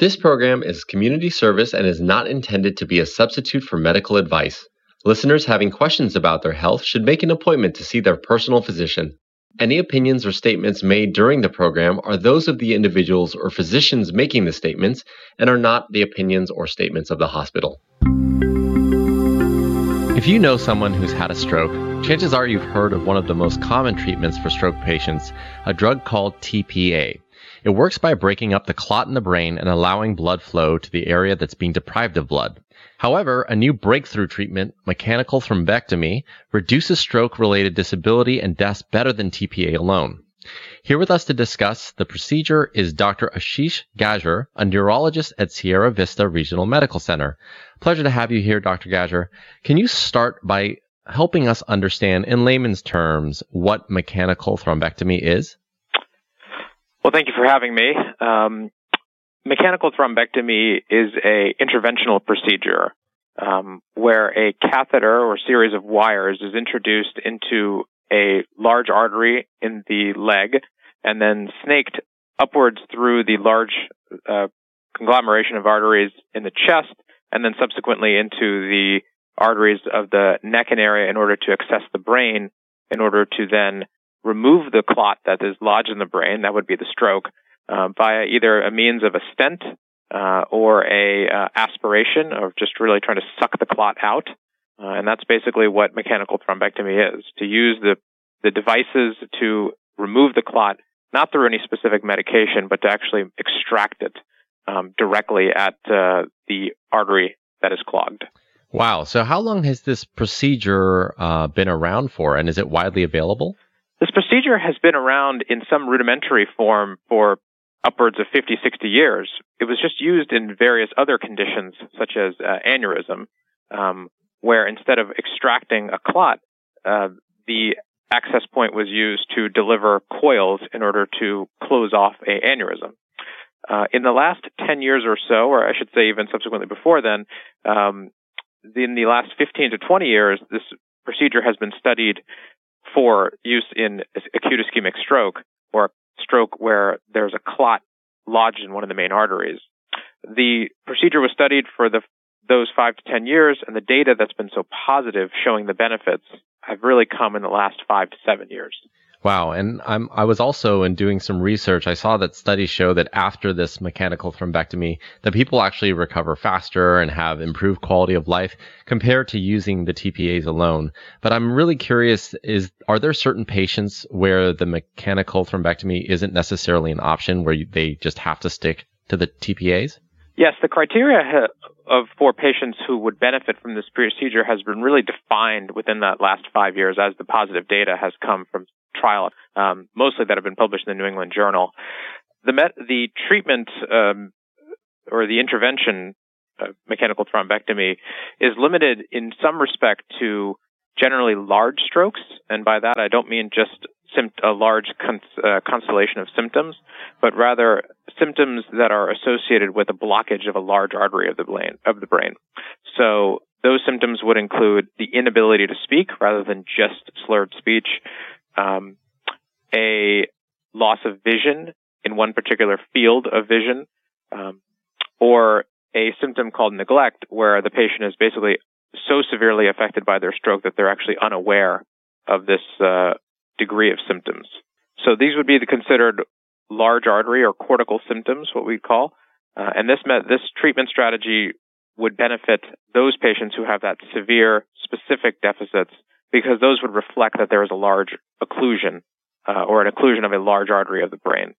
This program is community service and is not intended to be a substitute for medical advice. Listeners having questions about their health should make an appointment to see their personal physician. Any opinions or statements made during the program are those of the individuals or physicians making the statements and are not the opinions or statements of the hospital. If you know someone who's had a stroke, chances are you've heard of one of the most common treatments for stroke patients, a drug called TPA. It works by breaking up the clot in the brain and allowing blood flow to the area that's being deprived of blood. However, a new breakthrough treatment, mechanical thrombectomy, reduces stroke related disability and deaths better than TPA alone. Here with us to discuss the procedure is Dr. Ashish Gajjar, a neurologist at Sierra Vista Regional Medical Center. Pleasure to have you here, Dr. Gajjar. Can you start by helping us understand in layman's terms what mechanical thrombectomy is? Well, thank you for having me. Um, mechanical thrombectomy is a interventional procedure um, where a catheter or series of wires is introduced into a large artery in the leg and then snaked upwards through the large uh, conglomeration of arteries in the chest and then subsequently into the arteries of the neck and area in order to access the brain in order to then remove the clot that is lodged in the brain, that would be the stroke, uh, via either a means of a stent uh, or a uh, aspiration of just really trying to suck the clot out. Uh, and that's basically what mechanical thrombectomy is, to use the, the devices to remove the clot, not through any specific medication, but to actually extract it um, directly at uh, the artery that is clogged. Wow. So, how long has this procedure uh, been around for, and is it widely available? This procedure has been around in some rudimentary form for upwards of 50, 60 years. It was just used in various other conditions, such as uh, aneurysm, um, where instead of extracting a clot, uh, the access point was used to deliver coils in order to close off a aneurysm. Uh, in the last 10 years or so, or I should say even subsequently before then, um, in the last 15 to 20 years, this procedure has been studied for use in acute ischemic stroke or stroke where there's a clot lodged in one of the main arteries. The procedure was studied for the, those five to 10 years, and the data that's been so positive showing the benefits have really come in the last five to seven years. Wow. And I'm, I was also in doing some research. I saw that studies show that after this mechanical thrombectomy, that people actually recover faster and have improved quality of life compared to using the TPAs alone. But I'm really curious is, are there certain patients where the mechanical thrombectomy isn't necessarily an option where you, they just have to stick to the TPAs? Yes, the criteria of for patients who would benefit from this procedure has been really defined within that last five years as the positive data has come from trial, um, mostly that have been published in the New England Journal. The met, the treatment um, or the intervention, uh, mechanical thrombectomy, is limited in some respect to generally large strokes, and by that I don't mean just a large cons- uh, constellation of symptoms, but rather symptoms that are associated with a blockage of a large artery of the brain. Of the brain. So those symptoms would include the inability to speak rather than just slurred speech, um, a loss of vision in one particular field of vision, um, or a symptom called neglect, where the patient is basically so severely affected by their stroke that they're actually unaware of this uh, degree of symptoms. So these would be the considered large artery or cortical symptoms, what we call, uh, and this met, this treatment strategy would benefit those patients who have that severe specific deficits because those would reflect that there is a large occlusion uh, or an occlusion of a large artery of the brain.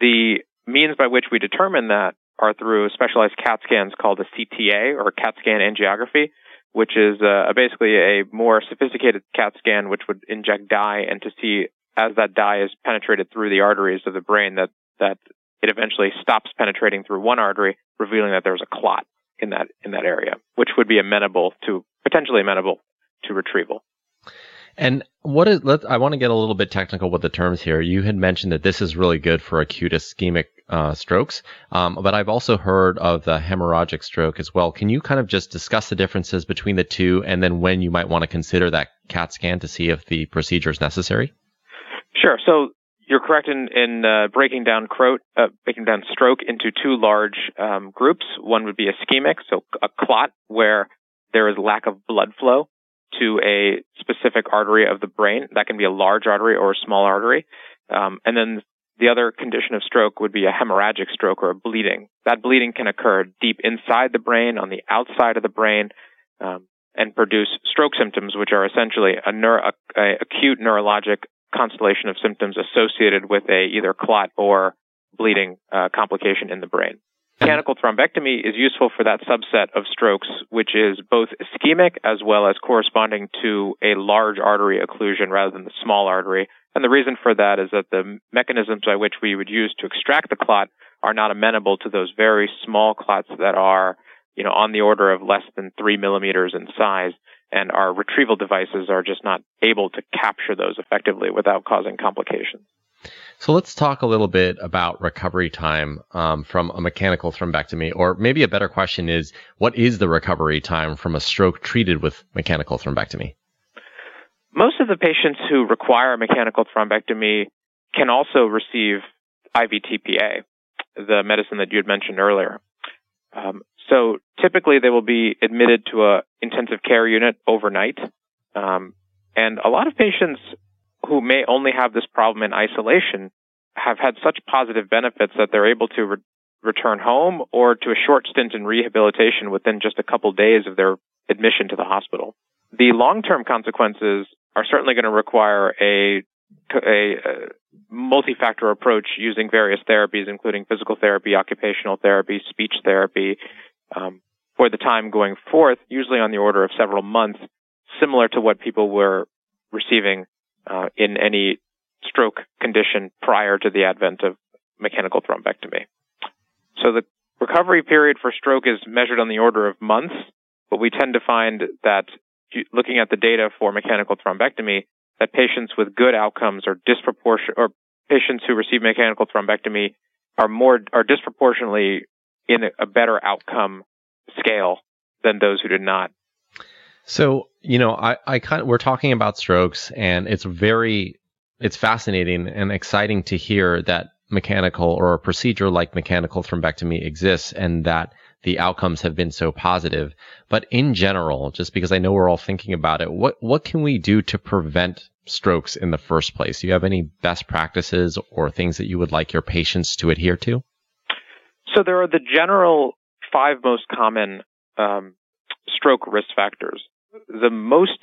The means by which we determine that are through specialized CAT scans called a CTA or CAT scan angiography, which is uh, basically a more sophisticated CAT scan which would inject dye and to see as that dye is penetrated through the arteries of the brain that that it eventually stops penetrating through one artery, revealing that there's a clot in that in that area, which would be amenable to potentially amenable to retrieval. And what is, let I want to get a little bit technical with the terms here. You had mentioned that this is really good for acute ischemic uh, strokes, um, but I've also heard of the hemorrhagic stroke as well. Can you kind of just discuss the differences between the two and then when you might want to consider that CAT scan to see if the procedure is necessary? Sure. So you're correct in, in uh, breaking down uh, breaking down stroke into two large um, groups. One would be ischemic, so a clot where there is lack of blood flow to a specific artery of the brain. That can be a large artery or a small artery. Um, and then the other condition of stroke would be a hemorrhagic stroke or a bleeding. That bleeding can occur deep inside the brain, on the outside of the brain, um, and produce stroke symptoms, which are essentially a, neuro, a, a acute neurologic constellation of symptoms associated with a either clot or bleeding uh, complication in the brain. Mechanical thrombectomy is useful for that subset of strokes, which is both ischemic as well as corresponding to a large artery occlusion rather than the small artery. And the reason for that is that the mechanisms by which we would use to extract the clot are not amenable to those very small clots that are, you know, on the order of less than three millimeters in size. And our retrieval devices are just not able to capture those effectively without causing complications. So let's talk a little bit about recovery time um, from a mechanical thrombectomy, or maybe a better question is, what is the recovery time from a stroke treated with mechanical thrombectomy? Most of the patients who require mechanical thrombectomy can also receive IVTPA, the medicine that you had mentioned earlier. Um, so typically they will be admitted to a intensive care unit overnight. Um, and a lot of patients who may only have this problem in isolation have had such positive benefits that they're able to re- return home or to a short stint in rehabilitation within just a couple days of their admission to the hospital. The long-term consequences are certainly going to require a, a, a multi-factor approach using various therapies, including physical therapy, occupational therapy, speech therapy, um, for the time going forth, usually on the order of several months, similar to what people were receiving uh, in any stroke condition prior to the advent of mechanical thrombectomy. So the recovery period for stroke is measured on the order of months, but we tend to find that looking at the data for mechanical thrombectomy, that patients with good outcomes are disproportionate, or patients who receive mechanical thrombectomy are more are disproportionately in a better outcome scale than those who did not. So, you know, I, I kind of, we're talking about strokes and it's very, it's fascinating and exciting to hear that mechanical or a procedure like mechanical thrombectomy exists and that the outcomes have been so positive. But in general, just because I know we're all thinking about it, what, what can we do to prevent strokes in the first place? Do you have any best practices or things that you would like your patients to adhere to? So there are the general five most common um, stroke risk factors. The most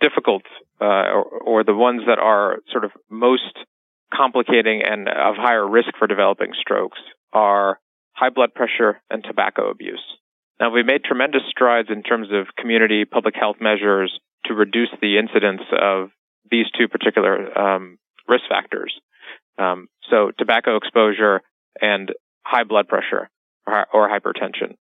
difficult, uh, or, or, the ones that are sort of most complicating and of higher risk for developing strokes, are high blood pressure and tobacco abuse. Now, we've made tremendous strides in terms of community public health measures to reduce the incidence of these two particular um, risk factors. Um, so, tobacco exposure and high blood pressure or, or hypertension.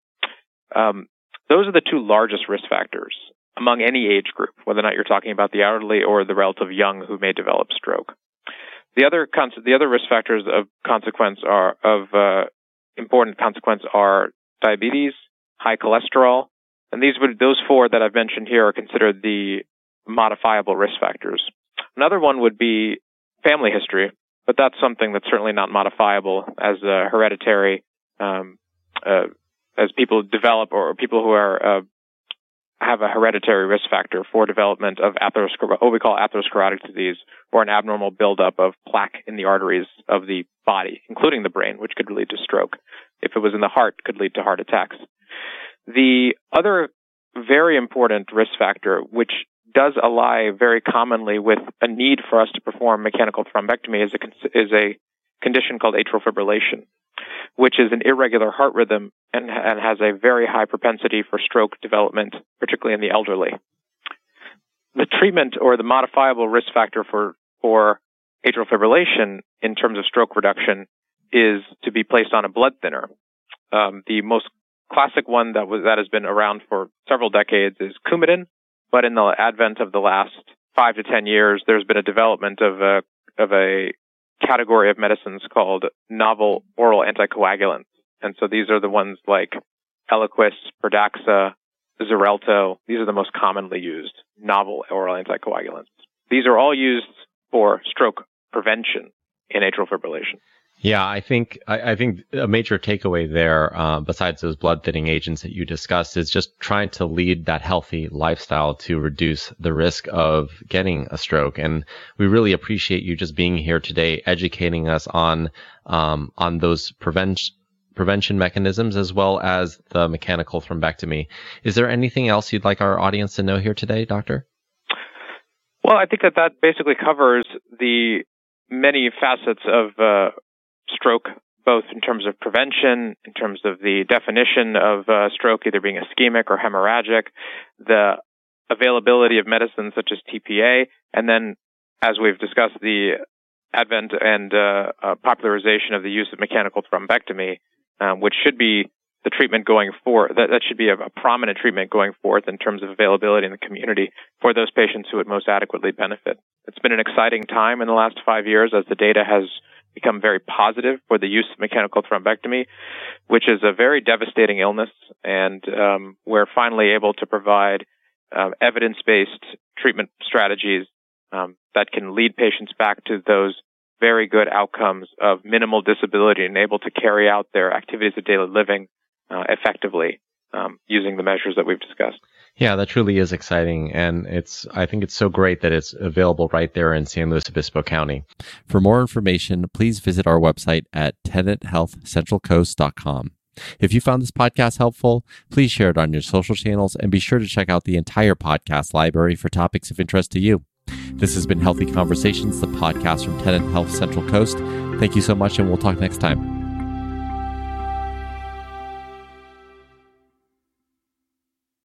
Um, those are the two largest risk factors among any age group, whether or not you're talking about the elderly or the relative young who may develop stroke. The other con- the other risk factors of consequence are of uh, important consequence are diabetes, high cholesterol, and these would those four that I've mentioned here are considered the modifiable risk factors. Another one would be family history, but that's something that's certainly not modifiable as a hereditary um, uh, as people develop or people who are uh, have a hereditary risk factor for development of what we call atherosclerotic disease, or an abnormal buildup of plaque in the arteries of the body, including the brain, which could lead to stroke. If it was in the heart, could lead to heart attacks. The other very important risk factor, which does ally very commonly with a need for us to perform mechanical thrombectomy, is a, is a condition called atrial fibrillation which is an irregular heart rhythm and, and has a very high propensity for stroke development, particularly in the elderly. The treatment or the modifiable risk factor for, for atrial fibrillation in terms of stroke reduction is to be placed on a blood thinner. Um, the most classic one that was that has been around for several decades is Coumadin, but in the advent of the last five to ten years, there's been a development of a of a category of medicines called novel oral anticoagulants. And so these are the ones like Eliquis, Pradaxa, Xarelto. These are the most commonly used novel oral anticoagulants. These are all used for stroke prevention. in atrial fibrillation. Yeah, I think I, I think a major takeaway there, uh, besides those blood thinning agents that you discussed, is just trying to lead that healthy lifestyle to reduce the risk of getting a stroke. And we really appreciate you just being here today, educating us on um, on those prevention prevention mechanisms as well as the mechanical thrombectomy. Is there anything else you'd like our audience to know here today, Doctor? Well, I think that that basically covers the many facets of uh, stroke, both in terms of prevention, in terms of the definition of uh, stroke either being ischemic or hemorrhagic, the availability of medicines such as TPA, and then, as we've discussed, the advent and uh, uh, popularization of the use of mechanical thrombectomy, um, which should be the treatment going forward. That, that should be a, a, prominent treatment going forth in terms of availability in the community for those patients who would most adequately benefit. It's been an exciting time in the last five years as the data has become very positive for the use of mechanical thrombectomy, which is a very devastating illness, and um, we're finally able to provide uh, evidence-based treatment strategies um, that can lead patients back to those very good outcomes of minimal disability and able to carry out their activities of daily living uh, effectively um, using the measures that we've discussed. Yeah, that truly is exciting. And it's, I think it's so great that it's available right there in San Luis Obispo County. For more information, please visit our website at tenethealthcentralcoast.com. If you found this podcast helpful, please share it on your social channels and be sure to check out the entire podcast library for topics of interest to you. This has been Healthy Conversations, the podcast from Tenet Health Central Coast. Thank you so much, and we'll talk next time.